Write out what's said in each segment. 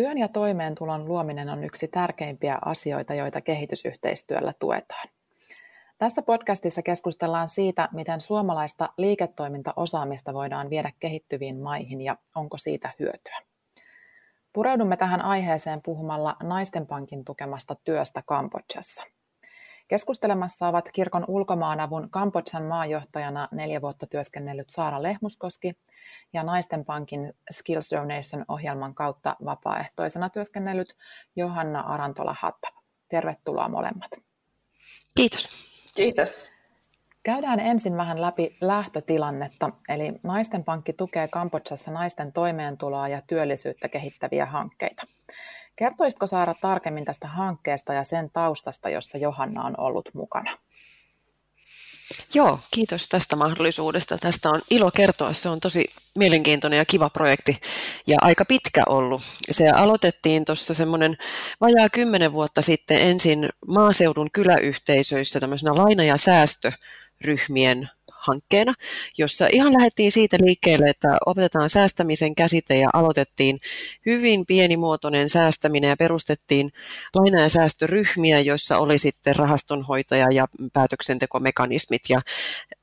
Työn ja toimeentulon luominen on yksi tärkeimpiä asioita, joita kehitysyhteistyöllä tuetaan. Tässä podcastissa keskustellaan siitä, miten suomalaista liiketoimintaosaamista voidaan viedä kehittyviin maihin ja onko siitä hyötyä. Pureudumme tähän aiheeseen puhumalla Naisten Pankin tukemasta työstä Kambodžassa. Keskustelemassa ovat kirkon ulkomaanavun Kambodžan maajohtajana neljä vuotta työskennellyt Saara Lehmuskoski ja Naisten Pankin Skills Donation-ohjelman kautta vapaaehtoisena työskennellyt Johanna Arantola-Hatta. Tervetuloa molemmat. Kiitos. Kiitos. Käydään ensin vähän läpi lähtötilannetta, eli Naisten Pankki tukee Kambodžassa naisten toimeentuloa ja työllisyyttä kehittäviä hankkeita. Kertoisitko Saara tarkemmin tästä hankkeesta ja sen taustasta, jossa Johanna on ollut mukana? Joo, kiitos tästä mahdollisuudesta. Tästä on ilo kertoa. Se on tosi mielenkiintoinen ja kiva projekti ja aika pitkä ollut. Se aloitettiin tuossa semmoinen vajaa kymmenen vuotta sitten ensin maaseudun kyläyhteisöissä tämmöisenä laina- ja säästöryhmien hankkeena, jossa ihan lähdettiin siitä liikkeelle, että opetetaan säästämisen käsite ja aloitettiin hyvin pienimuotoinen säästäminen ja perustettiin laina- ja säästöryhmiä, joissa oli sitten rahastonhoitaja ja päätöksentekomekanismit ja,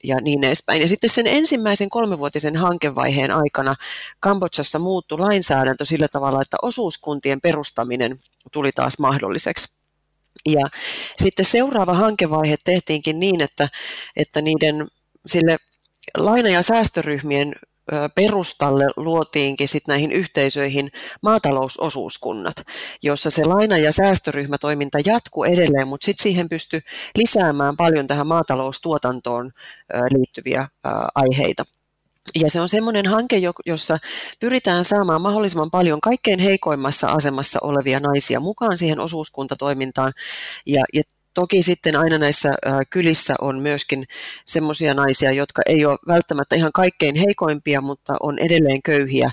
ja niin edespäin. Ja sitten sen ensimmäisen kolmevuotisen hankevaiheen aikana Kambodsassa muuttui lainsäädäntö sillä tavalla, että osuuskuntien perustaminen tuli taas mahdolliseksi. Ja sitten seuraava hankevaihe tehtiinkin niin, että, että niiden sille laina- ja säästöryhmien perustalle luotiinkin sit näihin yhteisöihin maatalousosuuskunnat, jossa se laina- ja säästöryhmätoiminta jatkuu edelleen, mutta sitten siihen pystyy lisäämään paljon tähän maataloustuotantoon liittyviä aiheita. Ja se on semmoinen hanke, jossa pyritään saamaan mahdollisimman paljon kaikkein heikoimmassa asemassa olevia naisia mukaan siihen osuuskuntatoimintaan. Ja, ja Toki sitten aina näissä kylissä on myöskin semmoisia naisia, jotka ei ole välttämättä ihan kaikkein heikoimpia, mutta on edelleen köyhiä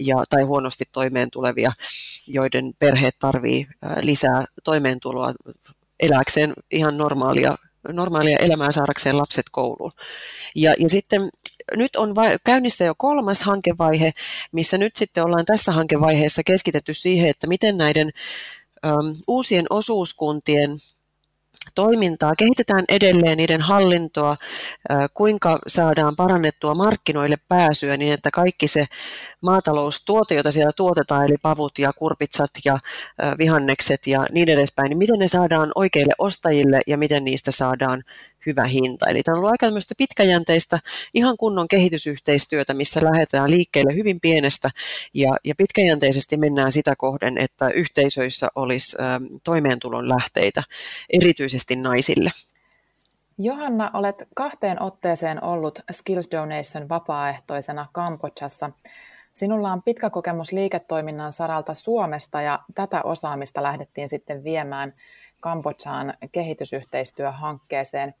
ja, tai huonosti toimeentulevia, joiden perheet tarvii lisää toimeentuloa elääkseen ihan normaalia, normaalia elämää saadakseen lapset kouluun. Ja, ja sitten nyt on va- käynnissä jo kolmas hankevaihe, missä nyt sitten ollaan tässä hankevaiheessa keskitetty siihen, että miten näiden äm, uusien osuuskuntien toimintaa, kehitetään edelleen niiden hallintoa, kuinka saadaan parannettua markkinoille pääsyä niin, että kaikki se maataloustuote, jota siellä tuotetaan, eli pavut ja kurpitsat ja vihannekset ja niin edespäin, niin miten ne saadaan oikeille ostajille ja miten niistä saadaan hyvä hinta. Eli tämä on ollut aika tämmöistä pitkäjänteistä, ihan kunnon kehitysyhteistyötä, missä lähdetään liikkeelle hyvin pienestä ja, ja pitkäjänteisesti mennään sitä kohden, että yhteisöissä olisi ä, toimeentulon lähteitä, erityisesti naisille. Johanna, olet kahteen otteeseen ollut Skills Donation vapaaehtoisena Kambodžassa. Sinulla on pitkä kokemus liiketoiminnan saralta Suomesta ja tätä osaamista lähdettiin sitten viemään Kambodžaan kehitysyhteistyöhankkeeseen.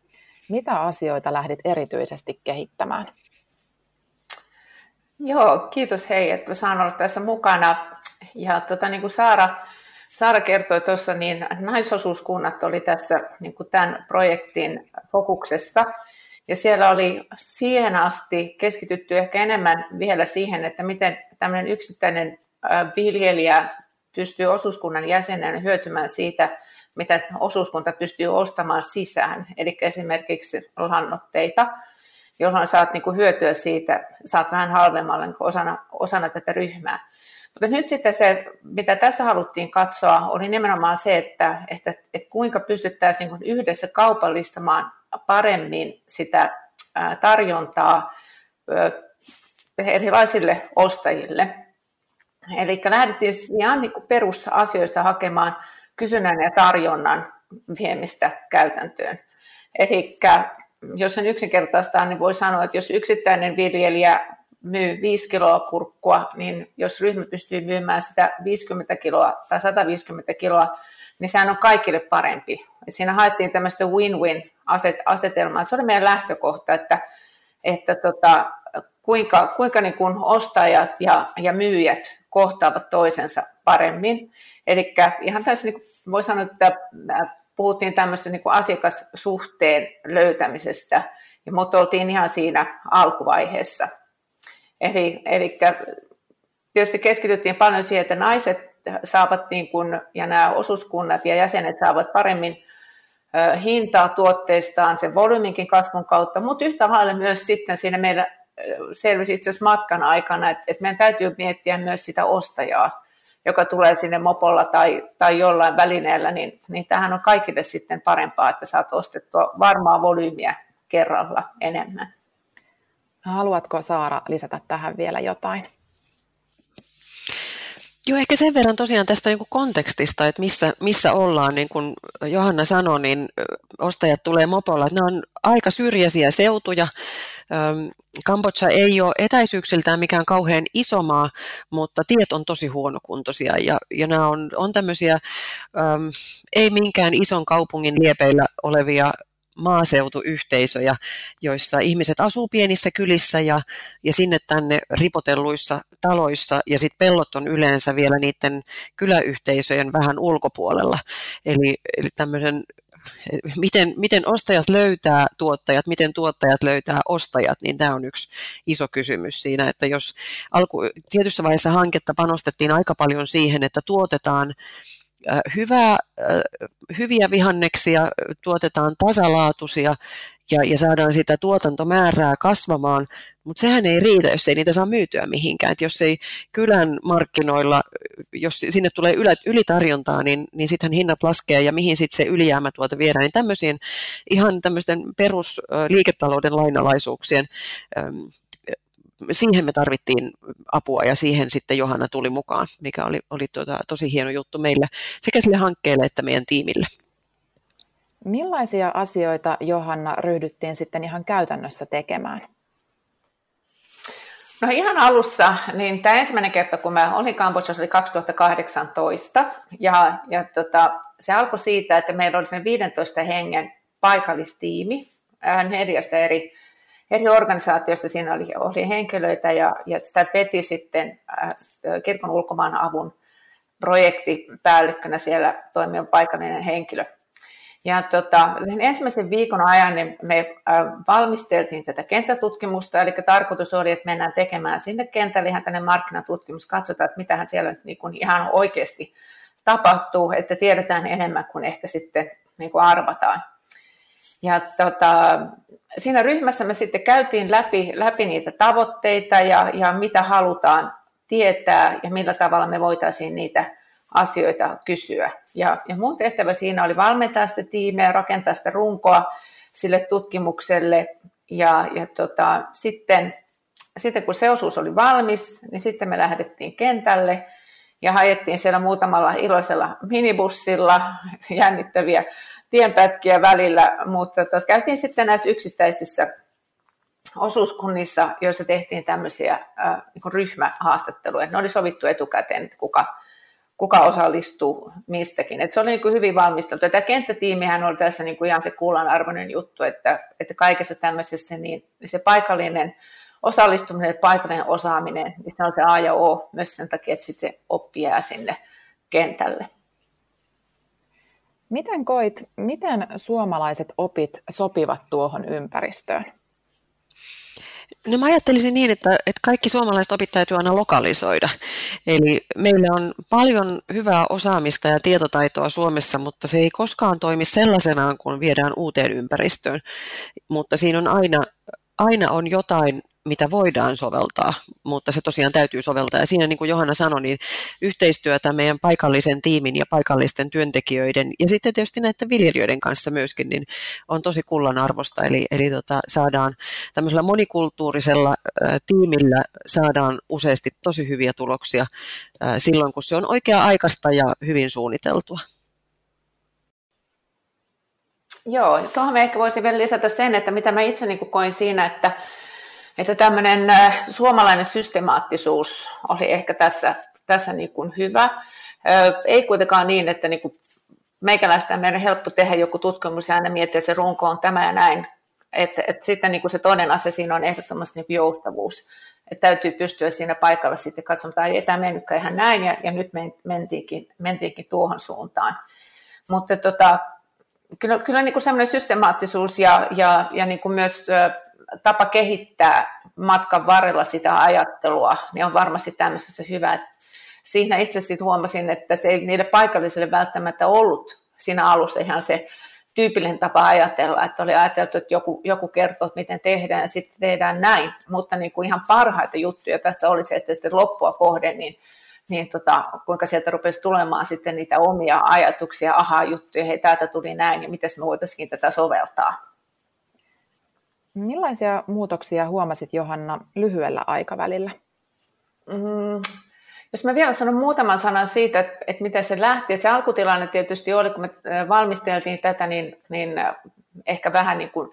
Mitä asioita lähdit erityisesti kehittämään? Joo, kiitos hei, että saan olla tässä mukana. Ja tota, niin kuin Saara, Saara kertoi tuossa, niin naisosuuskunnat oli tässä niin kuin tämän projektin fokuksessa. Ja siellä oli siihen asti keskitytty ehkä enemmän vielä siihen, että miten tämmöinen yksittäinen viljelijä pystyy osuuskunnan jäsenenä hyötymään siitä mitä osuuskunta pystyy ostamaan sisään, eli esimerkiksi lannoitteita, jolloin saat niin kuin hyötyä siitä, saat vähän halvemmalla niin osana, osana tätä ryhmää. Mutta nyt sitten se, mitä tässä haluttiin katsoa, oli nimenomaan se, että, että, että kuinka pystyttäisiin niin yhdessä kaupallistamaan paremmin sitä tarjontaa erilaisille ostajille. Eli lähdettiin ihan niin perusasioista hakemaan kysynnän ja tarjonnan viemistä käytäntöön. Eli jos sen yksinkertaistaa, niin voi sanoa, että jos yksittäinen viljelijä myy 5 kiloa kurkkua, niin jos ryhmä pystyy myymään sitä 50 kiloa tai 150 kiloa, niin sehän on kaikille parempi. Et siinä haettiin tämmöistä win-win asetelmaa. Se oli meidän lähtökohta, että, että tota, kuinka, kuinka niin kuin ostajat ja, ja myyjät kohtaavat toisensa paremmin. Eli ihan tässä niin voi sanoa, että puhuttiin tämmöisen niin asiakassuhteen löytämisestä, mutta oltiin ihan siinä alkuvaiheessa. Eli, eli tietysti keskityttiin paljon siihen, että naiset saavat niin kuin, ja nämä osuuskunnat ja jäsenet saavat paremmin hintaa tuotteistaan sen volyyminkin kasvun kautta, mutta yhtä lailla myös sitten siinä meidän selvisi itse asiassa matkan aikana, että, että meidän täytyy miettiä myös sitä ostajaa, joka tulee sinne mopolla tai, tai jollain välineellä, niin, niin tähän on kaikille sitten parempaa, että saat ostettua varmaa volyymiä kerralla enemmän. Haluatko Saara lisätä tähän vielä jotain? Joo, ehkä sen verran tosiaan tästä niin kuin kontekstista, että missä, missä ollaan, niin kuin Johanna sanoi, niin ostajat tulee mopolla. Nämä on aika syrjäisiä seutuja. Kambodža ei ole etäisyyksiltään mikään kauhean iso maa, mutta tiet on tosi huonokuntoisia ja, ja nämä on, on tämmöisiä äm, ei minkään ison kaupungin liepeillä olevia maaseutuyhteisöjä, joissa ihmiset asuu pienissä kylissä ja, ja sinne tänne ripotelluissa taloissa ja sitten pellot on yleensä vielä niiden kyläyhteisöjen vähän ulkopuolella. Eli, eli tämmöisen miten, miten ostajat löytää tuottajat, miten tuottajat löytää ostajat, niin tämä on yksi iso kysymys siinä, että jos alku, tietyssä vaiheessa hanketta panostettiin aika paljon siihen, että tuotetaan hyvää, hyviä vihanneksia, tuotetaan tasalaatuisia ja, ja saadaan sitä tuotantomäärää kasvamaan, mutta sehän ei riitä, jos ei niitä saa myytyä mihinkään. Et jos ei kylän markkinoilla, jos sinne tulee ylitarjontaa, niin, niin sittenhän hinnat laskee ja mihin sitten se ylijäämätuote viedään. Niin tämmöisiin ihan tämmöisten perusliiketalouden lainalaisuuksien siihen me tarvittiin apua ja siihen sitten Johanna tuli mukaan, mikä oli, oli tota, tosi hieno juttu meille sekä sille hankkeelle että meidän tiimille. Millaisia asioita Johanna ryhdyttiin sitten ihan käytännössä tekemään? No ihan alussa, niin tämä ensimmäinen kerta, kun mä olin Kambodžassa, oli 2018. Ja, ja tota, se alkoi siitä, että meillä oli 15 hengen paikallistiimi neljästä eri eri organisaatioista siinä oli, oli henkilöitä ja, ja sitä peti sitten äh, kirkon ulkomaan avun projektipäällikkönä siellä toimiva paikallinen henkilö. Ja tota, ensimmäisen viikon ajan niin me äh, valmisteltiin tätä kenttätutkimusta, eli tarkoitus oli, että mennään tekemään sinne kentälle ihan tänne markkinatutkimus, katsotaan, että mitähän siellä niin kuin ihan oikeasti tapahtuu, että tiedetään enemmän kuin ehkä sitten niin kuin arvataan. Ja tota, siinä ryhmässä me sitten käytiin läpi, läpi niitä tavoitteita ja, ja mitä halutaan tietää ja millä tavalla me voitaisiin niitä asioita kysyä. Ja, ja mun tehtävä siinä oli valmentaa sitä tiimeä, rakentaa sitä runkoa sille tutkimukselle ja, ja tota, sitten, sitten kun se osuus oli valmis, niin sitten me lähdettiin kentälle ja haettiin siellä muutamalla iloisella minibussilla jännittäviä tienpätkiä välillä, mutta tot, käytiin sitten näissä yksittäisissä osuuskunnissa, joissa tehtiin tämmöisiä äh, niin ryhmähaastatteluja. Ne oli sovittu etukäteen, että kuka, kuka osallistuu mistäkin. Et se oli niin kuin hyvin valmisteltu. Tämä kenttätiimihän oli tässä niin kuin ihan se kullanarvoinen juttu, että, että kaikessa tämmöisessä niin, niin se paikallinen osallistuminen, paikallinen osaaminen, niin se on se A ja O myös sen takia, että sitten se oppi jää sinne kentälle. Miten koit, miten suomalaiset opit sopivat tuohon ympäristöön? No mä ajattelisin niin, että, että kaikki suomalaiset opit täytyy aina lokalisoida. Eli meillä on paljon hyvää osaamista ja tietotaitoa Suomessa, mutta se ei koskaan toimi sellaisenaan, kun viedään uuteen ympäristöön. Mutta siinä on aina, aina on jotain mitä voidaan soveltaa, mutta se tosiaan täytyy soveltaa. Ja siinä, niin kuin Johanna sanoi, niin yhteistyötä meidän paikallisen tiimin ja paikallisten työntekijöiden ja sitten tietysti näiden viljelijöiden kanssa myöskin, niin on tosi kullan arvosta. Eli, eli tota, saadaan tämmöisellä monikulttuurisella ä, tiimillä saadaan useasti tosi hyviä tuloksia ä, silloin, kun se on oikea-aikaista ja hyvin suunniteltua. Joo, tuohon me ehkä voisin vielä lisätä sen, että mitä mä itse niin koin siinä, että että tämmöinen suomalainen systemaattisuus oli ehkä tässä, tässä niin kuin hyvä. Ei kuitenkaan niin, että niin kuin meikäläistä on meidän helppo tehdä joku tutkimus ja aina miettiä, se runko on tämä ja näin. Että et sitten niin kuin se toinen asia siinä on ehdottomasti niin kuin joustavuus. Että täytyy pystyä siinä paikalla sitten katsomaan, että ei tämä mennytkään ihan näin ja, ja nyt mentiinkin, mentiinkin tuohon suuntaan. Mutta tota, kyllä, kyllä niin kuin semmoinen systemaattisuus ja, ja, ja niin kuin myös tapa kehittää matkan varrella sitä ajattelua, niin on varmasti tämmöisessä hyvä. siinä itse sitten huomasin, että se ei niille paikallisille välttämättä ollut siinä alussa ihan se tyypillinen tapa ajatella, että oli ajateltu, että joku, joku kertoo, että miten tehdään ja sitten tehdään näin, mutta niin kuin ihan parhaita juttuja tässä oli se, että sitten loppua kohden, niin, niin tota, kuinka sieltä rupesi tulemaan sitten niitä omia ajatuksia, aha juttuja, hei täältä tuli näin ja miten me voitaisiin tätä soveltaa. Millaisia muutoksia huomasit Johanna lyhyellä aikavälillä? Mm, jos mä vielä sanon muutaman sanan siitä, että, että miten se lähti. se alkutilanne tietysti oli, kun me valmisteltiin tätä, niin, niin ehkä vähän niin kuin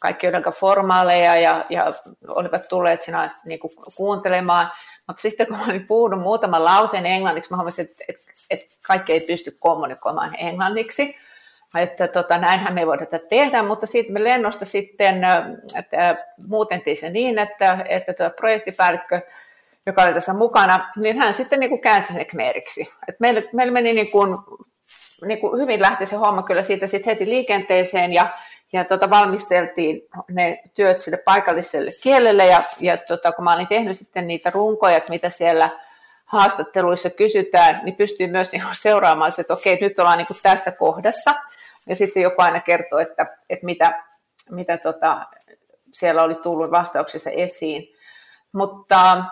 kaikki joidenka formaaleja ja, ja olivat tulleet siinä niin kuin kuuntelemaan. Mutta sitten kun olin puhunut muutaman lauseen englanniksi, mä huomasin, että, että, että kaikki ei pysty kommunikoimaan englanniksi. Että tota, näinhän me ei voida tätä tehdä, mutta siitä me lennosta sitten että, muutentiin se niin, että, että tuo projektipäällikkö joka oli tässä mukana, niin hän sitten niin kuin käänsi sen kmeeriksi. Et meillä, meillä meni niin kuin, niin kuin hyvin lähti se homma kyllä siitä sitten heti liikenteeseen ja, ja tota, valmisteltiin ne työt sille paikalliselle kielelle ja, ja tota, kun mä olin tehnyt sitten niitä runkoja, että mitä siellä haastatteluissa kysytään, niin pystyy myös niin seuraamaan se, että okei, nyt ollaan niin tässä kohdassa. Ja sitten joku aina kertoo, että, että mitä, mitä tota, siellä oli tullut vastauksissa esiin. Mutta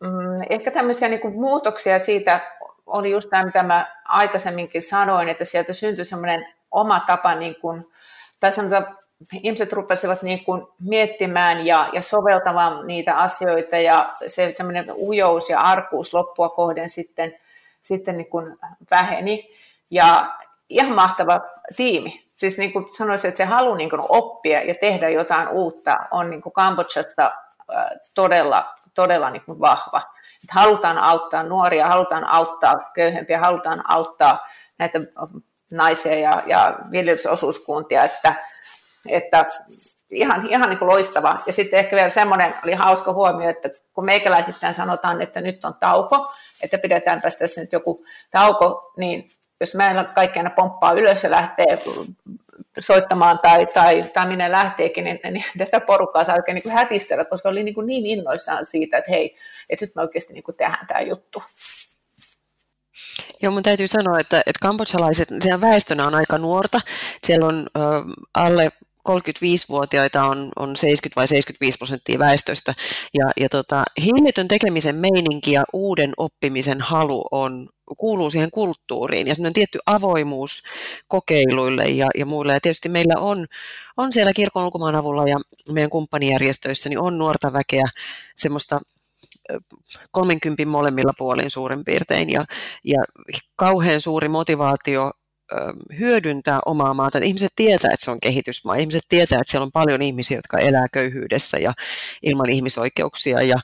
mm, ehkä tämmöisiä niin kuin muutoksia siitä oli just tämä, mitä mä aikaisemminkin sanoin, että sieltä syntyi semmoinen oma tapa, niin kuin, tai sanotaan, ihmiset rupesivat niin kuin miettimään ja, ja soveltamaan niitä asioita ja se semmoinen ujous ja arkuus loppua kohden sitten, sitten niin kuin väheni. Ja ihan mahtava tiimi. Siis niin kuin sanoisin, että se halu niin kuin oppia ja tehdä jotain uutta on niin kuin Kambodžasta todella todella niin kuin vahva. Että halutaan auttaa nuoria, halutaan auttaa köyhempiä, halutaan auttaa näitä naisia ja, ja viljelysosuuskuntia, että, että ihan, ihan niin kuin loistava. Ja sitten ehkä vielä semmoinen oli hauska huomio, että kun meikäläisittäin sanotaan, että nyt on tauko, että pidetään tässä nyt joku tauko, niin jos meillä kaikki aina pomppaa ylös ja lähtee soittamaan tai, tai, tai minne lähteekin, niin, niin tätä porukkaa saa oikein niin hätistellä, koska oli niin, kuin niin innoissaan siitä, että hei, että nyt me oikeasti niin kuin tehdään tämä juttu. Joo, mun täytyy sanoa, että, että kambodsalaiset, siellä väestönä on aika nuorta. Siellä on ö, alle 35-vuotiaita on, on 70 vai 75 prosenttia väestöstä. Ja, ja tota, hillitön tekemisen meininki ja uuden oppimisen halu on, kuuluu siihen kulttuuriin ja on tietty avoimuus kokeiluille ja, ja muille. Ja tietysti meillä on, on siellä kirkon ulkomaan avulla ja meidän kumppanijärjestöissä niin on nuorta väkeä semmoista 30 molemmilla puolin suurin piirtein ja, ja kauhean suuri motivaatio hyödyntää omaa maata. Ihmiset tietää, että se on kehitysmaa. Ihmiset tietää, että siellä on paljon ihmisiä, jotka elää köyhyydessä ja ilman ihmisoikeuksia ja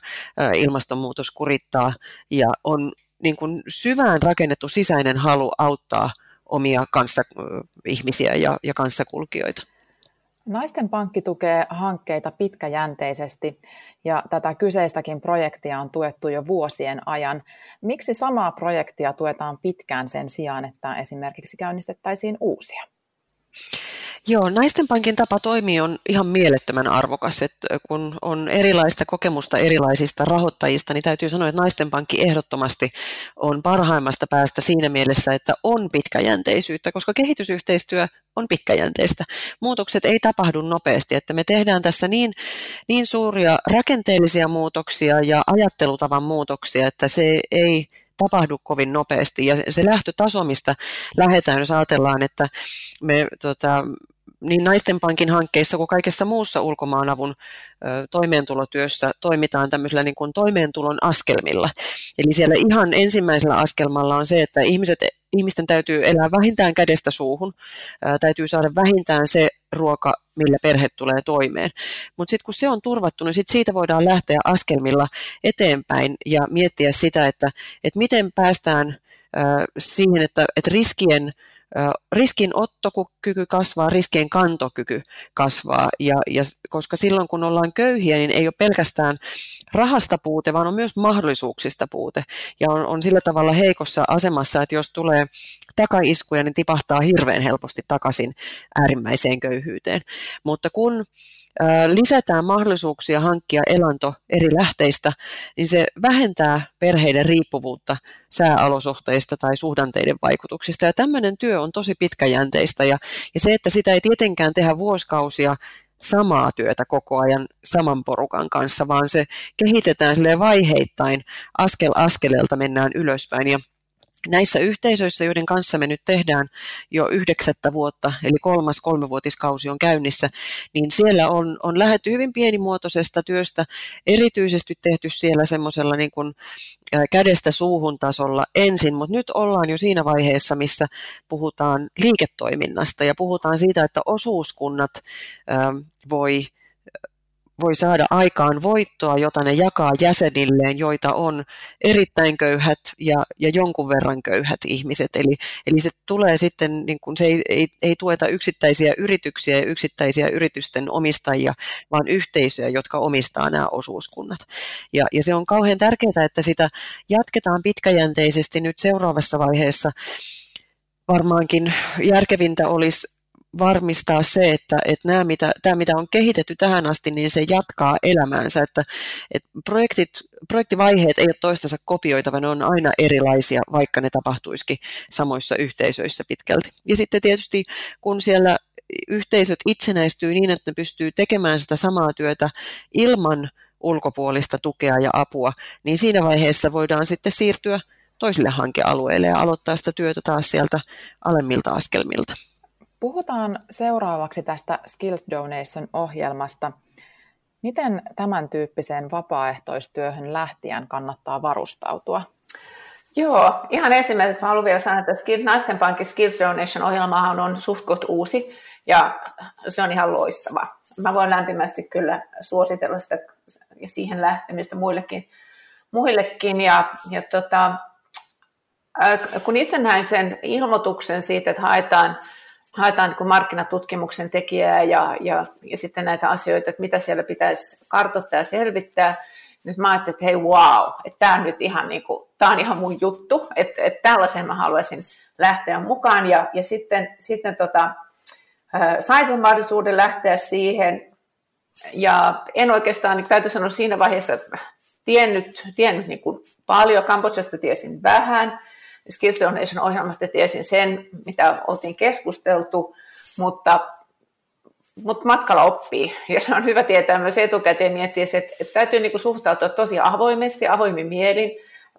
ilmastonmuutos kurittaa ja on niin kuin syvään rakennettu sisäinen halu auttaa omia kanssa, ihmisiä ja, ja kanssakulkijoita. Naisten pankki tukee hankkeita pitkäjänteisesti ja tätä kyseistäkin projektia on tuettu jo vuosien ajan. Miksi samaa projektia tuetaan pitkään sen sijaan, että esimerkiksi käynnistettäisiin uusia? Joo, Naisten Pankin tapa toimia on ihan mielettömän arvokas, että kun on erilaista kokemusta erilaisista rahoittajista, niin täytyy sanoa, että Naisten Pankki ehdottomasti on parhaimmasta päästä siinä mielessä, että on pitkäjänteisyyttä, koska kehitysyhteistyö on pitkäjänteistä. Muutokset ei tapahdu nopeasti, että me tehdään tässä niin, niin suuria rakenteellisia muutoksia ja ajattelutavan muutoksia, että se ei tapahdu kovin nopeasti. Ja se lähtötaso, mistä lähdetään, jos ajatellaan, että me tota, niin naisten pankin hankkeissa kuin kaikessa muussa ulkomaanavun ö, toimeentulotyössä toimitaan tämmöisellä niin kuin toimeentulon askelmilla. Eli siellä ihan ensimmäisellä askelmalla on se, että ihmiset, ihmisten täytyy elää vähintään kädestä suuhun, ö, täytyy saada vähintään se ruoka, millä perhe tulee toimeen. Mutta sitten kun se on turvattu, niin sit siitä voidaan lähteä askelmilla eteenpäin ja miettiä sitä, että, että miten päästään siihen, että, että riskien riskinottokyky kasvaa, riskien kantokyky kasvaa, ja, ja koska silloin kun ollaan köyhiä, niin ei ole pelkästään rahasta puute, vaan on myös mahdollisuuksista puute, ja on, on sillä tavalla heikossa asemassa, että jos tulee takaiskuja, niin tipahtaa hirveän helposti takaisin äärimmäiseen köyhyyteen. Mutta kun lisätään mahdollisuuksia hankkia elanto eri lähteistä, niin se vähentää perheiden riippuvuutta sääolosuhteista tai suhdanteiden vaikutuksista. Ja tämmöinen työ on tosi pitkäjänteistä ja, ja se, että sitä ei tietenkään tehdä vuosikausia samaa työtä koko ajan saman porukan kanssa, vaan se kehitetään vaiheittain, askel askeleelta mennään ylöspäin. Ja näissä yhteisöissä, joiden kanssa me nyt tehdään jo yhdeksättä vuotta, eli kolmas kolmevuotiskausi on käynnissä, niin siellä on, on lähdetty hyvin pienimuotoisesta työstä, erityisesti tehty siellä semmoisella niin kuin kädestä suuhun tasolla ensin, mutta nyt ollaan jo siinä vaiheessa, missä puhutaan liiketoiminnasta ja puhutaan siitä, että osuuskunnat voi voi saada aikaan voittoa, jota ne jakaa jäsenilleen, joita on erittäin köyhät ja, ja jonkun verran köyhät ihmiset. Eli, eli se tulee sitten, niin kuin se ei, ei, ei tueta yksittäisiä yrityksiä ja yksittäisiä yritysten omistajia, vaan yhteisöjä, jotka omistaa nämä osuuskunnat. Ja, ja se on kauhean tärkeää, että sitä jatketaan pitkäjänteisesti nyt seuraavassa vaiheessa. Varmaankin järkevintä olisi varmistaa se, että, että nämä, mitä, tämä mitä on kehitetty tähän asti, niin se jatkaa elämäänsä, että, että projektit, projektivaiheet ei ole toistensa kopioitava, ne on aina erilaisia, vaikka ne tapahtuisikin samoissa yhteisöissä pitkälti. Ja sitten tietysti, kun siellä yhteisöt itsenäistyy niin, että ne pystyy tekemään sitä samaa työtä ilman ulkopuolista tukea ja apua, niin siinä vaiheessa voidaan sitten siirtyä toisille hankealueille ja aloittaa sitä työtä taas sieltä alemmilta askelmilta. Puhutaan seuraavaksi tästä Skills Donation-ohjelmasta. Miten tämän tyyppiseen vapaaehtoistyöhön lähtien kannattaa varustautua? Joo, ihan ensimmäisenä mä haluan vielä sanoa, että Naisten Pankin Skills Donation-ohjelmahan on suhtkot uusi ja se on ihan loistava. Mä voin lämpimästi kyllä suositella sitä ja siihen lähtemistä muillekin. muillekin ja, ja tota, kun itse näin sen ilmoituksen siitä, että haetaan haetaan niin markkinatutkimuksen tekijää ja, ja, ja sitten näitä asioita, että mitä siellä pitäisi kartoittaa ja selvittää. Nyt mä ajattelin, että hei wow, että tämä on nyt ihan, niin kuin, tämä on ihan mun juttu, että, että tällaisen mä haluaisin lähteä mukaan. Ja, ja sitten, sitten tota, sain sen mahdollisuuden lähteä siihen. Ja en oikeastaan, niin täytyy sanoa siinä vaiheessa, että tiennyt, tiennyt niin kuin paljon, Kambodžasta tiesin vähän, Skills Donation ohjelmasta tiesin sen, mitä oltiin keskusteltu, mutta, mutta matkalla oppii. Ja se on hyvä tietää myös etukäteen miettiä, että, että täytyy niin kuin suhtautua tosi avoimesti, avoimin mielin.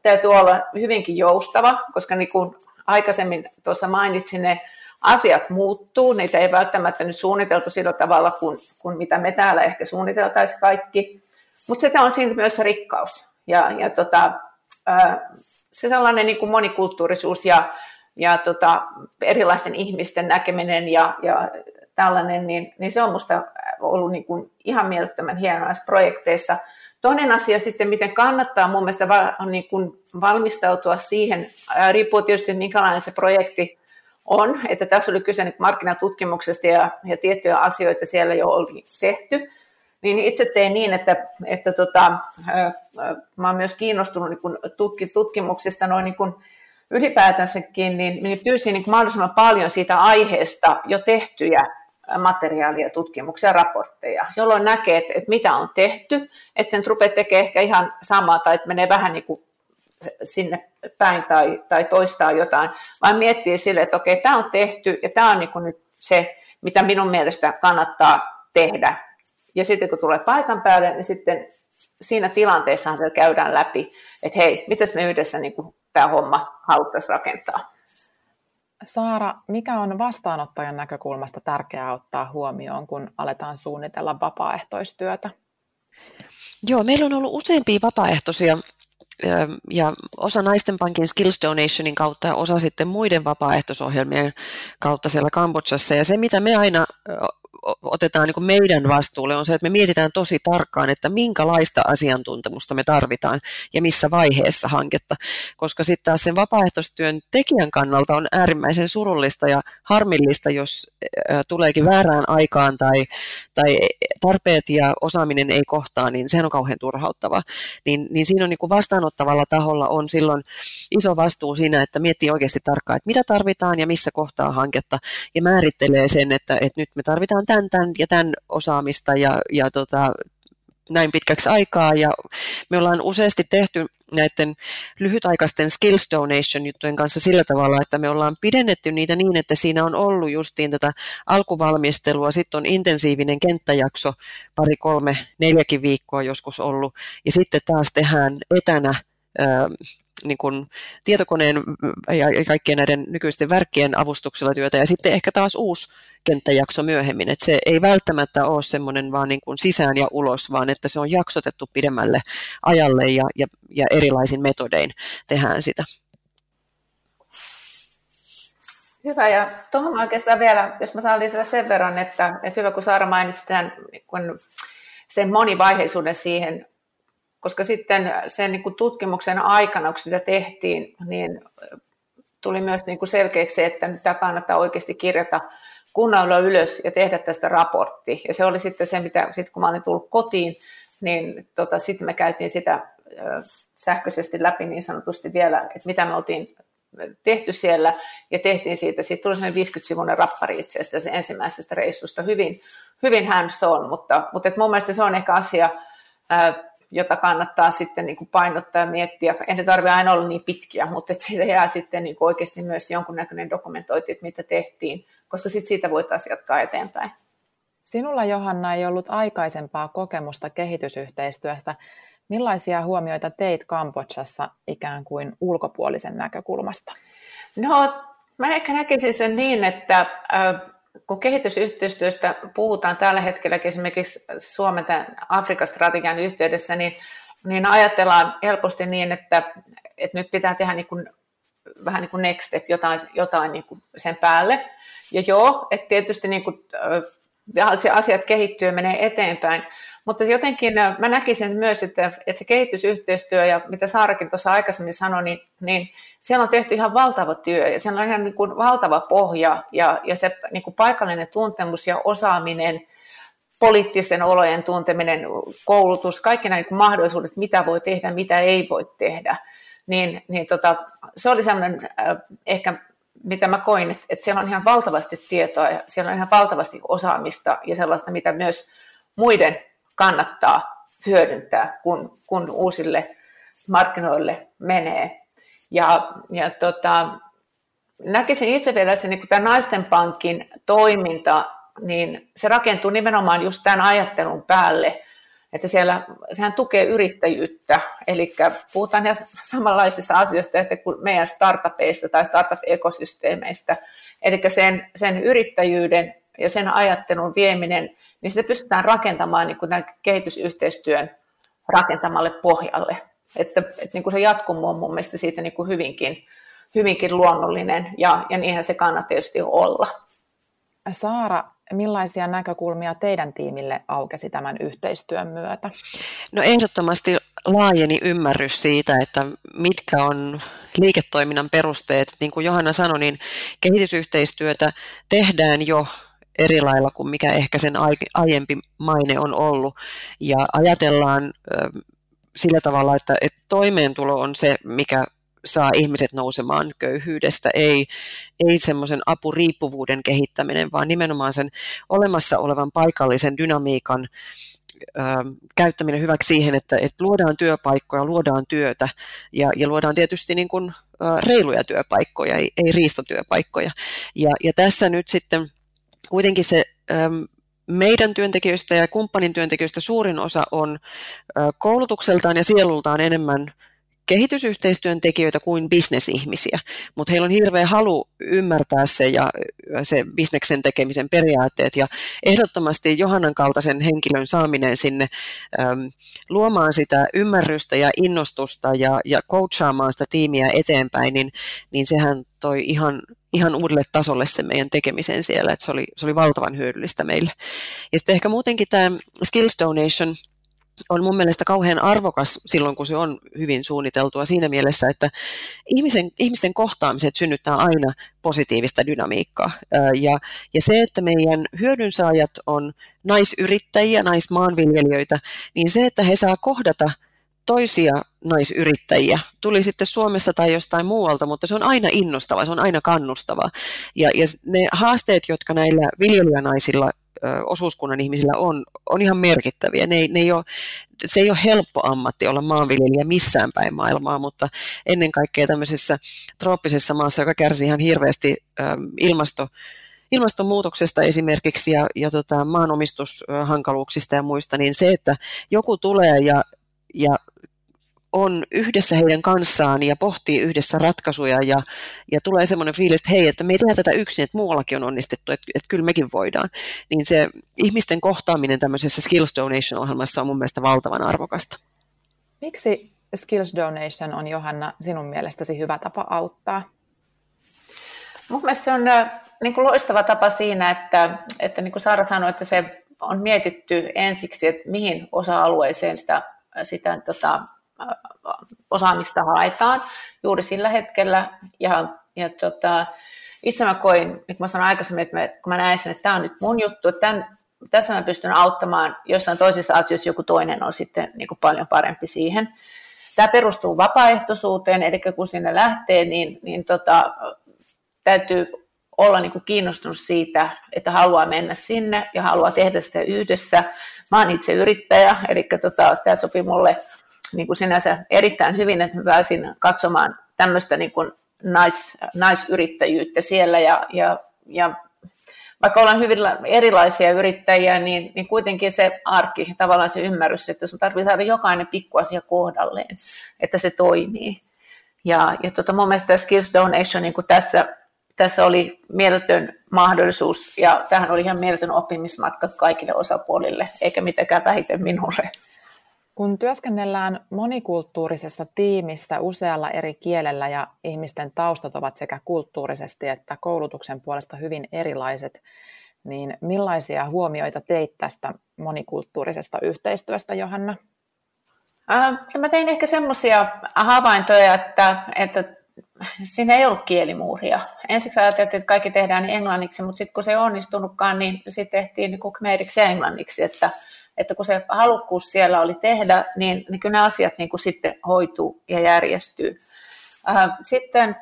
Täytyy olla hyvinkin joustava, koska niin kuin aikaisemmin tuossa mainitsin, ne asiat muuttuu, niitä ei välttämättä nyt suunniteltu sillä tavalla kuin, kuin mitä me täällä ehkä suunniteltaisiin kaikki. Mutta sitä on siinä myös se rikkaus. Ja, ja tota, se sellainen niin kuin monikulttuurisuus ja, ja tota, erilaisten ihmisten näkeminen ja, ja tällainen, niin, niin se on minusta ollut niin kuin ihan mielettömän hienoa näissä projekteissa. Toinen asia sitten, miten kannattaa mun mielestä va, niin kuin valmistautua siihen, riippuu tietysti minkälainen se projekti on, että tässä oli kyse markkinatutkimuksesta ja, ja tiettyjä asioita siellä jo oli tehty, niin itse tein niin, että, että tota, mä oon myös kiinnostunut niin tutkimuksista noin niin ylipäätänsäkin, niin, niin pyysin niin mahdollisimman paljon siitä aiheesta jo tehtyjä materiaalia, tutkimuksia, raportteja, jolloin näkee, että, että mitä on tehty, että nyt rupeaa tekemään ehkä ihan samaa tai että menee vähän niin kuin sinne päin tai, tai toistaa jotain, vaan miettii sille, että okei, tämä on tehty ja tämä on niin kuin nyt se, mitä minun mielestä kannattaa tehdä ja sitten kun tulee paikan päälle, niin sitten siinä tilanteessahan se käydään läpi, että hei, miten me yhdessä niin kuin tämä homma haluttaisiin rakentaa. Saara, mikä on vastaanottajan näkökulmasta tärkeää ottaa huomioon, kun aletaan suunnitella vapaaehtoistyötä? Joo, meillä on ollut useampia vapaaehtoisia ja osa Naisten Pankin Skills Donationin kautta ja osa sitten muiden vapaaehtoisohjelmien kautta siellä Kambodžassa. Ja se, mitä me aina otetaan niin meidän vastuulle, on se, että me mietitään tosi tarkkaan, että minkälaista asiantuntemusta me tarvitaan ja missä vaiheessa hanketta, koska sitten taas sen vapaaehtoistyön tekijän kannalta on äärimmäisen surullista ja harmillista, jos tuleekin väärään aikaan tai, tai tarpeet ja osaaminen ei kohtaa, niin sehän on kauhean turhauttavaa. Niin, niin siinä on niin vastaanottavalla taholla on silloin iso vastuu siinä, että miettii oikeasti tarkkaan, että mitä tarvitaan ja missä kohtaa hanketta ja määrittelee sen, että, että nyt me tarvitaan tämän, tämän ja tämän osaamista ja, ja tota, näin pitkäksi aikaa. Ja me ollaan useasti tehty näiden lyhytaikaisten skills donation juttujen kanssa sillä tavalla, että me ollaan pidennetty niitä niin, että siinä on ollut justiin tätä alkuvalmistelua, sitten on intensiivinen kenttäjakso, pari, kolme, neljäkin viikkoa joskus ollut, ja sitten taas tehdään etänä niin kuin tietokoneen ja kaikkien näiden nykyisten värkkien avustuksella työtä, ja sitten ehkä taas uusi kenttäjakso myöhemmin, että se ei välttämättä ole semmoinen vaan niin kuin sisään ja ulos, vaan että se on jaksotettu pidemmälle ajalle ja, ja, ja erilaisin metodein tehdään sitä. Hyvä, ja tuohon oikeastaan vielä, jos mä saan lisätä sen verran, että, että hyvä kun Saara mainitsi tämän, kun sen monivaiheisuuden siihen, koska sitten sen niin kuin tutkimuksen aikana, kun sitä tehtiin, niin tuli myös niin kuin selkeäksi, että tämä kannattaa oikeasti kirjata kunnolla ylös ja tehdä tästä raportti. Ja se oli sitten se, mitä sit kun mä olin tullut kotiin, niin tota, sitten me käytiin sitä sähköisesti läpi niin sanotusti vielä, että mitä me oltiin tehty siellä, ja tehtiin siitä, siitä tuli sellainen 50-sivuinen rappari itse asiassa ensimmäisestä reissusta, hyvin, hyvin hands on, mutta, mutta et mun mielestä se on ehkä asia, jota kannattaa sitten niin kuin painottaa ja miettiä. En se tarvitse aina olla niin pitkiä, mutta että siitä jää sitten niin kuin oikeasti myös jonkunnäköinen dokumentointi, että mitä tehtiin, koska sitten siitä voitaisiin jatkaa eteenpäin. Sinulla Johanna ei ollut aikaisempaa kokemusta kehitysyhteistyöstä. Millaisia huomioita teit Kambodsassa ikään kuin ulkopuolisen näkökulmasta? No, mä ehkä näkisin sen niin, että kun kehitysyhteistyöstä puhutaan tällä hetkellä esimerkiksi Suomen Afrikan strategian yhteydessä, niin, niin ajatellaan helposti niin, että, että nyt pitää tehdä niin kuin, vähän niin kuin next step, jotain, jotain niin kuin sen päälle. Ja joo, että tietysti niin kuin, asiat kehittyy ja menee eteenpäin, mutta jotenkin äh, mä näkisin myös, että, että se kehitysyhteistyö ja mitä Saarakin tuossa aikaisemmin sanoi, niin, niin siellä on tehty ihan valtava työ ja siellä on ihan niin kuin valtava pohja ja, ja se niin kuin paikallinen tuntemus ja osaaminen, poliittisten olojen tunteminen, koulutus, kaikki nämä niin mahdollisuudet, mitä voi tehdä, mitä ei voi tehdä, niin, niin tota, se oli sellainen äh, ehkä mitä mä koin, että, että siellä on ihan valtavasti tietoa ja siellä on ihan valtavasti osaamista ja sellaista, mitä myös muiden kannattaa hyödyntää, kun, kun uusille markkinoille menee. Ja, ja tota, näkisin itse vielä, että niin tämä naisten pankin toiminta, niin se rakentuu nimenomaan just tämän ajattelun päälle, että siellä, sehän tukee yrittäjyyttä, eli puhutaan ihan samanlaisista asioista että kuin meidän startupeista tai startup-ekosysteemeistä, eli sen, sen yrittäjyyden ja sen ajattelun vieminen niin sitä pystytään rakentamaan niin kuin tämän kehitysyhteistyön rakentamalle pohjalle. Että, että niin kuin se jatkumo on mun mielestä siitä niin kuin hyvinkin, hyvinkin luonnollinen ja, ja niinhän se kannattaa tietysti olla. Saara, millaisia näkökulmia teidän tiimille aukesi tämän yhteistyön myötä? No ehdottomasti laajeni ymmärrys siitä, että mitkä on liiketoiminnan perusteet. Niin kuin Johanna sanoi, niin kehitysyhteistyötä tehdään jo eri lailla kuin mikä ehkä sen aiempi maine on ollut. Ja ajatellaan sillä tavalla, että, että toimeentulo on se, mikä saa ihmiset nousemaan köyhyydestä, ei, ei semmoisen apuriippuvuuden kehittäminen, vaan nimenomaan sen olemassa olevan paikallisen dynamiikan ö, käyttäminen hyväksi siihen, että, että luodaan työpaikkoja, luodaan työtä ja, ja luodaan tietysti niin kuin, ö, reiluja työpaikkoja, ei, ei riistotyöpaikkoja. Ja, ja tässä nyt sitten kuitenkin se meidän työntekijöistä ja kumppanin työntekijöistä suurin osa on koulutukseltaan ja sielultaan enemmän kehitysyhteistyön tekijöitä kuin bisnesihmisiä, mutta heillä on hirveä halu ymmärtää se ja se bisneksen tekemisen periaatteet. Ja ehdottomasti Johannan kaltaisen henkilön saaminen sinne äm, luomaan sitä ymmärrystä ja innostusta ja, ja coachaamaan sitä tiimiä eteenpäin, niin, niin sehän toi ihan ihan uudelle tasolle sen meidän tekemisen siellä, että se oli, se oli valtavan hyödyllistä meille. Ja sitten ehkä muutenkin tämä Skills Donation – on mun mielestä kauhean arvokas silloin, kun se on hyvin suunniteltua siinä mielessä, että ihmisen, ihmisten kohtaamiset synnyttää aina positiivista dynamiikkaa. Ja, ja se, että meidän hyödynsaajat on naisyrittäjiä, naismaanviljelijöitä, niin se, että he saa kohdata toisia naisyrittäjiä, tuli sitten Suomesta tai jostain muualta, mutta se on aina innostava, se on aina kannustava. Ja, ja ne haasteet, jotka näillä viljelijänaisilla osuuskunnan ihmisillä on, on ihan merkittäviä. Ne ne ei ole, se ei ole helppo ammatti olla maanviljelijä missään päin maailmaa, mutta ennen kaikkea tämmöisessä trooppisessa maassa, joka kärsii ihan hirveästi ilmasto, ilmastonmuutoksesta esimerkiksi ja, ja tota, maanomistushankaluuksista ja muista, niin se, että joku tulee ja, ja on yhdessä heidän kanssaan ja pohtii yhdessä ratkaisuja ja, ja tulee semmoinen fiilis, että hei, että me ei tehdä tätä yksin, että muuallakin on onnistettu, että, että kyllä mekin voidaan. Niin se ihmisten kohtaaminen tämmöisessä Skills Donation-ohjelmassa on mun mielestä valtavan arvokasta. Miksi Skills Donation on Johanna sinun mielestäsi hyvä tapa auttaa? Mun mielestä se on äh, niin kuin loistava tapa siinä, että, että niin kuin Saara sanoi, että se on mietitty ensiksi, että mihin osa-alueeseen sitä, sitä tota, osaamista haetaan juuri sillä hetkellä. Ja, ja tota, itse mä koin, niin kuin mä sanoin aikaisemmin, että mä, kun mä näin sen, että tämä on nyt mun juttu, että tämän, tässä mä pystyn auttamaan, jossain toisissa asioissa joku toinen on sitten niin kuin paljon parempi siihen. Tämä perustuu vapaaehtoisuuteen, eli kun sinne lähtee, niin, niin tota, täytyy olla niin kuin kiinnostunut siitä, että haluaa mennä sinne ja haluaa tehdä sitä yhdessä. Mä oon itse yrittäjä, eli tota, tämä sopii mulle niin kuin sinänsä erittäin hyvin, että pääsin katsomaan tämmöistä niin kuin nais, naisyrittäjyyttä siellä ja, ja, ja vaikka ollaan hyvin erilaisia yrittäjiä, niin, niin kuitenkin se arki, tavallaan se ymmärrys, että sun tarvitsee saada jokainen pikkuasia kohdalleen, että se toimii. Ja, ja tota, mun mielestä Skills Donation niin kuin tässä, tässä oli mieletön mahdollisuus, ja tähän oli ihan mieletön oppimismatka kaikille osapuolille, eikä mitenkään vähiten minulle. Kun työskennellään monikulttuurisessa tiimissä usealla eri kielellä ja ihmisten taustat ovat sekä kulttuurisesti että koulutuksen puolesta hyvin erilaiset, niin millaisia huomioita teit tästä monikulttuurisesta yhteistyöstä, Johanna? Äh, mä tein ehkä semmoisia havaintoja, että, että siinä ei ollut kielimuuria. Ensiksi ajateltiin, että kaikki tehdään englanniksi, mutta sitten kun se ei onnistunutkaan, niin sitten tehtiin niin ja englanniksi, että että kun se halukkuus siellä oli tehdä, niin, niin kyllä ne asiat niin kuin sitten hoituu ja järjestyy. Äh, sitten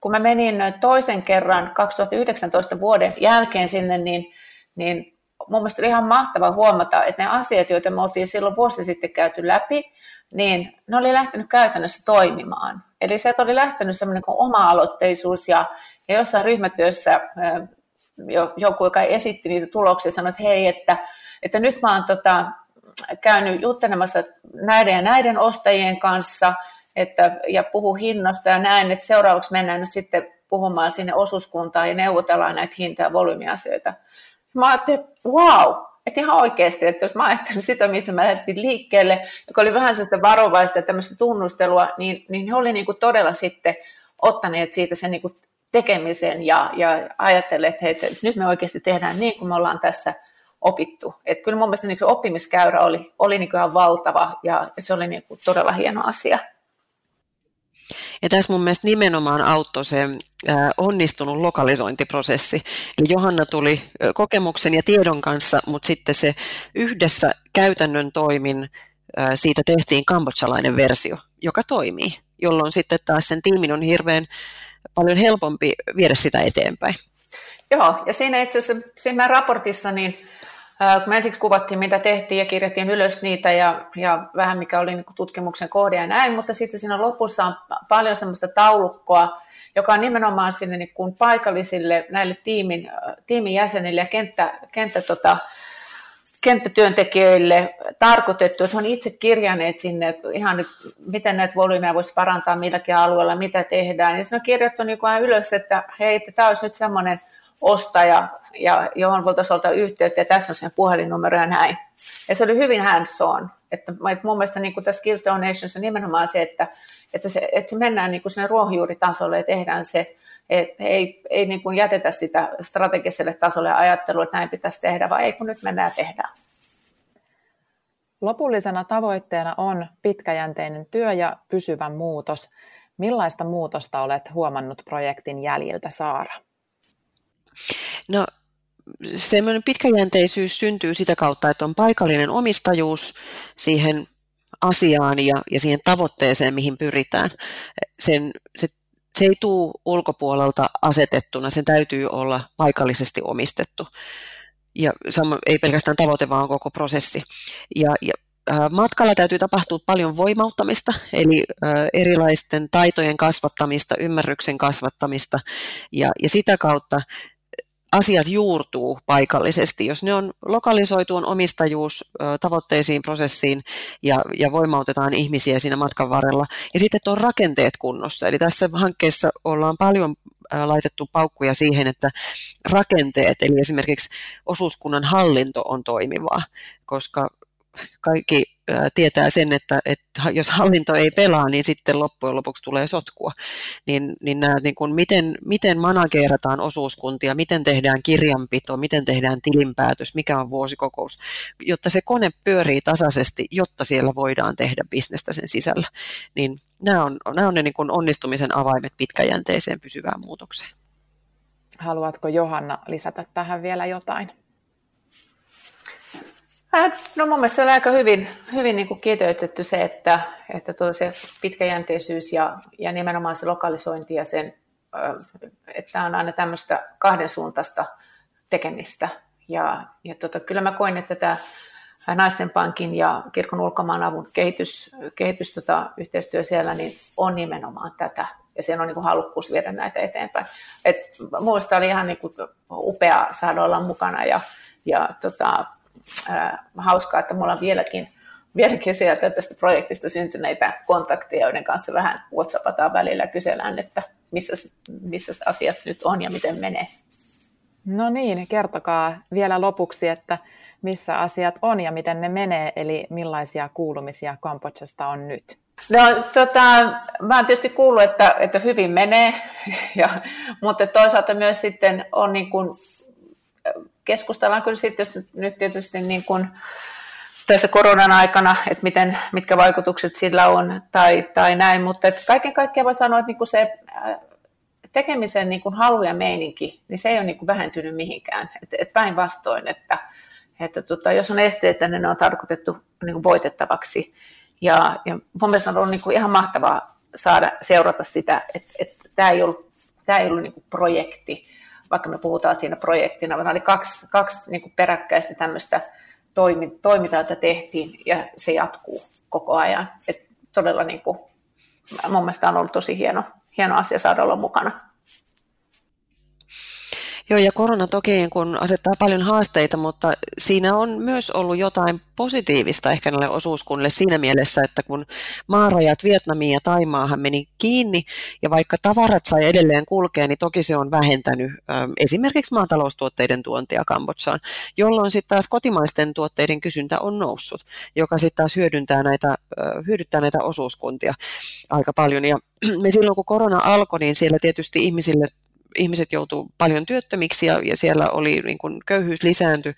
kun mä menin toisen kerran 2019 vuoden jälkeen sinne, niin, niin mun mielestä oli ihan mahtava huomata, että ne asiat, joita me oltiin silloin vuosi sitten käyty läpi, niin ne oli lähtenyt käytännössä toimimaan. Eli sieltä oli lähtenyt semmoinen oma-aloitteisuus ja, ja jossain ryhmätyössä joku, joka esitti niitä tuloksia, sanoi, että hei, että että nyt mä oon tota, käynyt juttelemassa näiden ja näiden ostajien kanssa että, ja puhu hinnasta ja näin, että seuraavaksi mennään nyt sitten puhumaan sinne osuuskuntaan ja neuvotellaan näitä hinta- ja volyymiasioita. Mä ajattelin, että wow, että ihan oikeasti, että jos mä ajattelen sitä, mistä mä lähdettiin liikkeelle, joka oli vähän sellaista varovaista tämmöistä tunnustelua, niin, niin he oli niin kuin todella sitten ottaneet siitä sen niin kuin tekemisen ja, ja ajatelleet, että, hei, nyt me oikeasti tehdään niin kuin me ollaan tässä opittu. Et kyllä mun mielestä niin oppimiskäyrä oli, oli niin ihan valtava ja se oli niin todella hieno asia. Ja tässä mun mielestä nimenomaan auttoi se onnistunut lokalisointiprosessi. Eli Johanna tuli kokemuksen ja tiedon kanssa, mutta sitten se yhdessä käytännön toimin siitä tehtiin kambodsalainen versio, joka toimii, jolloin sitten taas sen tiimin on hirveän paljon helpompi viedä sitä eteenpäin. Joo, ja siinä itse asiassa siinä raportissa niin kun me ensiksi kuvattiin, mitä tehtiin ja kirjattiin ylös niitä ja, ja vähän mikä oli niin tutkimuksen kohde ja näin, mutta sitten siinä lopussa on paljon semmoista taulukkoa, joka on nimenomaan sinne niin kuin paikallisille näille tiimin, tiimin jäsenille ja kenttä, kenttä tota, kenttätyöntekijöille tarkoitettu, että on itse kirjanneet sinne, että ihan nyt, miten näitä volyymeja voisi parantaa milläkin alueella, mitä tehdään. Ja siinä on kirjattu niin ylös, että hei, että tämä olisi nyt semmoinen ostaja, ja johon voitaisiin ottaa yhteyttä, ja tässä on sen puhelinnumero ja näin. Ja se oli hyvin hands on. Että, että mun mielestä niin kuin tässä Skills Donations on nimenomaan se, että, että, se, että se mennään niin kuin sinne ruohonjuuritasolle ja tehdään se, että ei, ei niin kuin jätetä sitä strategiselle tasolle ajattelua, että näin pitäisi tehdä, vaan ei kun nyt mennään ja tehdään. Lopullisena tavoitteena on pitkäjänteinen työ ja pysyvä muutos. Millaista muutosta olet huomannut projektin jäljiltä, Saara? No semmoinen pitkäjänteisyys syntyy sitä kautta, että on paikallinen omistajuus siihen asiaan ja, ja siihen tavoitteeseen, mihin pyritään. Sen, se, se ei tule ulkopuolelta asetettuna, sen täytyy olla paikallisesti omistettu. Ja sama, ei pelkästään tavoite, vaan koko prosessi. Ja, ja Matkalla täytyy tapahtua paljon voimauttamista, eli erilaisten taitojen kasvattamista, ymmärryksen kasvattamista, ja, ja sitä kautta asiat juurtuu paikallisesti. Jos ne on lokalisoitu, on omistajuus tavoitteisiin, prosessiin ja, ja voimautetaan ihmisiä siinä matkan varrella. Ja sitten, on rakenteet kunnossa. Eli tässä hankkeessa ollaan paljon laitettu paukkuja siihen, että rakenteet, eli esimerkiksi osuuskunnan hallinto on toimivaa, koska kaikki tietää sen, että, että jos hallinto ei pelaa, niin sitten loppujen lopuksi tulee sotkua. Niin, niin, nämä, niin kuin miten, miten manageerataan osuuskuntia, miten tehdään kirjanpito, miten tehdään tilinpäätös, mikä on vuosikokous, jotta se kone pyörii tasaisesti, jotta siellä voidaan tehdä bisnestä sen sisällä. Niin nämä on, nämä on ne niin kuin onnistumisen avaimet pitkäjänteiseen pysyvään muutokseen. Haluatko Johanna lisätä tähän vielä jotain? No mun mielestä oli aika hyvin, hyvin niin kuin kiteytetty se, että, että se pitkäjänteisyys ja, ja nimenomaan se lokalisointi ja sen, että on aina tämmöistä kahdensuuntaista tekemistä. Ja, ja tota, kyllä mä koin, että tämä Naisten pankin ja kirkon ulkomaanavun kehitys, kehitys tota, yhteistyö siellä niin on nimenomaan tätä. Ja siellä on niin kuin halukkuus viedä näitä eteenpäin. Et, muista oli ihan niin kuin upea saada olla mukana ja, ja tota, ää, hauskaa, että mulla on vieläkin, vieläkin sieltä tästä projektista syntyneitä kontakteja, joiden kanssa vähän whatsappataan välillä ja kysellään, että missä, missä asiat nyt on ja miten menee. No niin, kertokaa vielä lopuksi, että missä asiat on ja miten ne menee, eli millaisia kuulumisia Kambodsasta on nyt? No, tota, mä oon tietysti kuullut, että, että hyvin menee, ja, mutta toisaalta myös sitten on niin kuin keskustellaan kyllä sitten nyt tietysti niin kuin tässä koronan aikana, että miten, mitkä vaikutukset sillä on tai, tai näin, mutta että kaiken kaikkiaan voi sanoa, että niin kuin se äh, tekemisen niin kuin halu ja meininki, niin se ei ole niin kuin vähentynyt mihinkään. Et, et päinvastoin, että, että tota, jos on esteitä, niin ne on tarkoitettu niin kuin voitettavaksi. Ja, ja mun mielestä on ollut niin kuin ihan mahtavaa saada seurata sitä, että, että tämä ei ollut, tämä ei ollut niin kuin projekti, vaikka me puhutaan siinä projektina, vaan oli kaksi, kaksi niin kuin peräkkäistä tämmöistä toimintaa, jota tehtiin, ja se jatkuu koko ajan. Et todella niin kuin, mun mielestä on ollut tosi hieno, hieno asia saada olla mukana. Joo, ja korona toki niin kun asettaa paljon haasteita, mutta siinä on myös ollut jotain positiivista ehkä näille osuuskunnille siinä mielessä, että kun maarajat Vietnamiin ja Taimaahan meni kiinni, ja vaikka tavarat sai edelleen kulkea, niin toki se on vähentänyt esimerkiksi maataloustuotteiden tuontia Kambodsaan, jolloin sitten taas kotimaisten tuotteiden kysyntä on noussut, joka sitten taas hyödyntää näitä, hyödyttää näitä osuuskuntia aika paljon. Ja me silloin, kun korona alkoi, niin siellä tietysti ihmisille ihmiset joutuu paljon työttömiksi ja, ja siellä oli niin kuin köyhyys lisääntyi.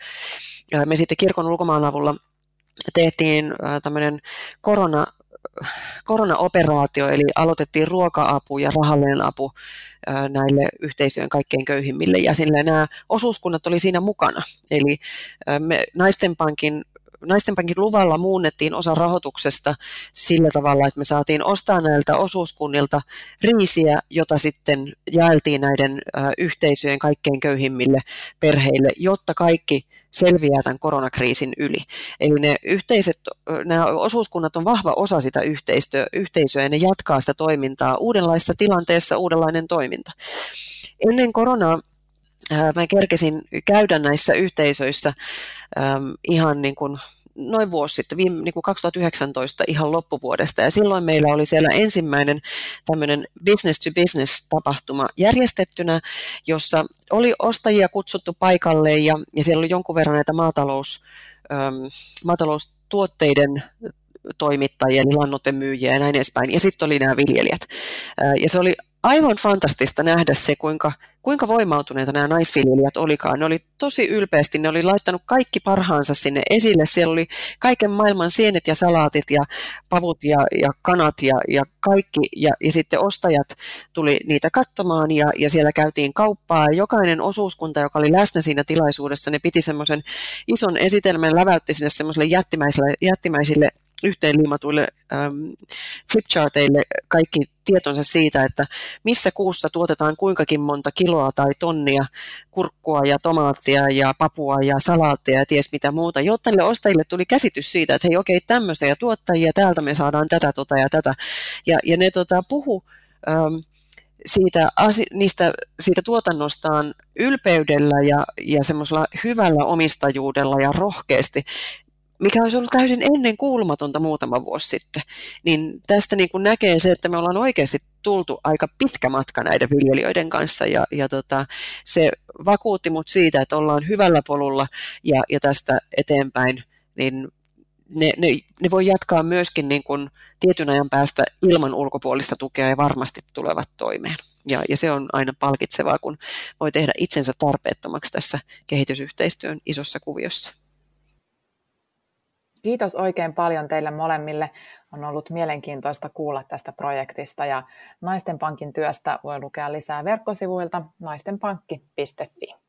Me sitten kirkon ulkomaan avulla tehtiin tämmöinen korona, koronaoperaatio, eli aloitettiin ruoka-apu ja rahallinen apu näille yhteisöjen kaikkein köyhimmille jäsenille. Nämä osuuskunnat oli siinä mukana. Eli me Naistenpankin Naistenpankin luvalla muunnettiin osa rahoituksesta sillä tavalla, että me saatiin ostaa näiltä osuuskunnilta riisiä, jota sitten jaeltiin näiden yhteisöjen kaikkein köyhimmille perheille, jotta kaikki selviää tämän koronakriisin yli. Eli ne yhteiset, nämä osuuskunnat on vahva osa sitä yhteisöä, yhteisöä ja ne jatkaa sitä toimintaa uudenlaisessa tilanteessa, uudenlainen toiminta. Ennen koronaa mä kerkesin käydä näissä yhteisöissä ihan niin kuin noin vuosi sitten, viime, niin kuin 2019 ihan loppuvuodesta, ja silloin meillä oli siellä ensimmäinen tämmöinen business to business tapahtuma järjestettynä, jossa oli ostajia kutsuttu paikalle, ja, ja siellä oli jonkun verran näitä maatalous, ähm, maatalous tuotteiden toimittajia, eli lannoitemyyjiä ja näin edespäin. Ja sitten oli nämä viljelijät. Ja se oli aivan fantastista nähdä se, kuinka, kuinka voimautuneita nämä naisviljelijät olikaan. Ne oli tosi ylpeästi, ne oli laittanut kaikki parhaansa sinne esille. Siellä oli kaiken maailman sienet ja salaatit ja pavut ja, ja kanat ja, ja kaikki. Ja, ja sitten ostajat tuli niitä katsomaan ja, ja siellä käytiin kauppaa. Jokainen osuuskunta, joka oli läsnä siinä tilaisuudessa, ne piti semmoisen ison esitelmän, läväytti sinne semmoiselle jättimäisille, jättimäisille yhteenliimatuille ähm, flipcharteille kaikki tietonsa siitä, että missä kuussa tuotetaan kuinkakin monta kiloa tai tonnia kurkkua ja tomaattia ja papua ja salaattia ja ties mitä muuta, jotta niille ostajille tuli käsitys siitä, että hei okei, tämmöisiä tuottajia, täältä me saadaan tätä, tota ja tätä. Ja, ja ne tota, puhu ähm, siitä, niistä, siitä tuotannostaan ylpeydellä ja, ja semmoisella hyvällä omistajuudella ja rohkeasti mikä olisi ollut täysin ennen kuulumatonta muutama vuosi sitten, niin tästä niin kuin näkee se, että me ollaan oikeasti tultu aika pitkä matka näiden viljelijöiden kanssa ja, ja tota, se vakuutti mut siitä, että ollaan hyvällä polulla ja, ja tästä eteenpäin, niin ne, ne, ne voi jatkaa myöskin niin kuin tietyn ajan päästä ilman ulkopuolista tukea ja varmasti tulevat toimeen. Ja, ja se on aina palkitsevaa, kun voi tehdä itsensä tarpeettomaksi tässä kehitysyhteistyön isossa kuviossa. Kiitos oikein paljon teille molemmille. On ollut mielenkiintoista kuulla tästä projektista ja Naisten Pankin työstä voi lukea lisää verkkosivuilta naistenpankki.fi.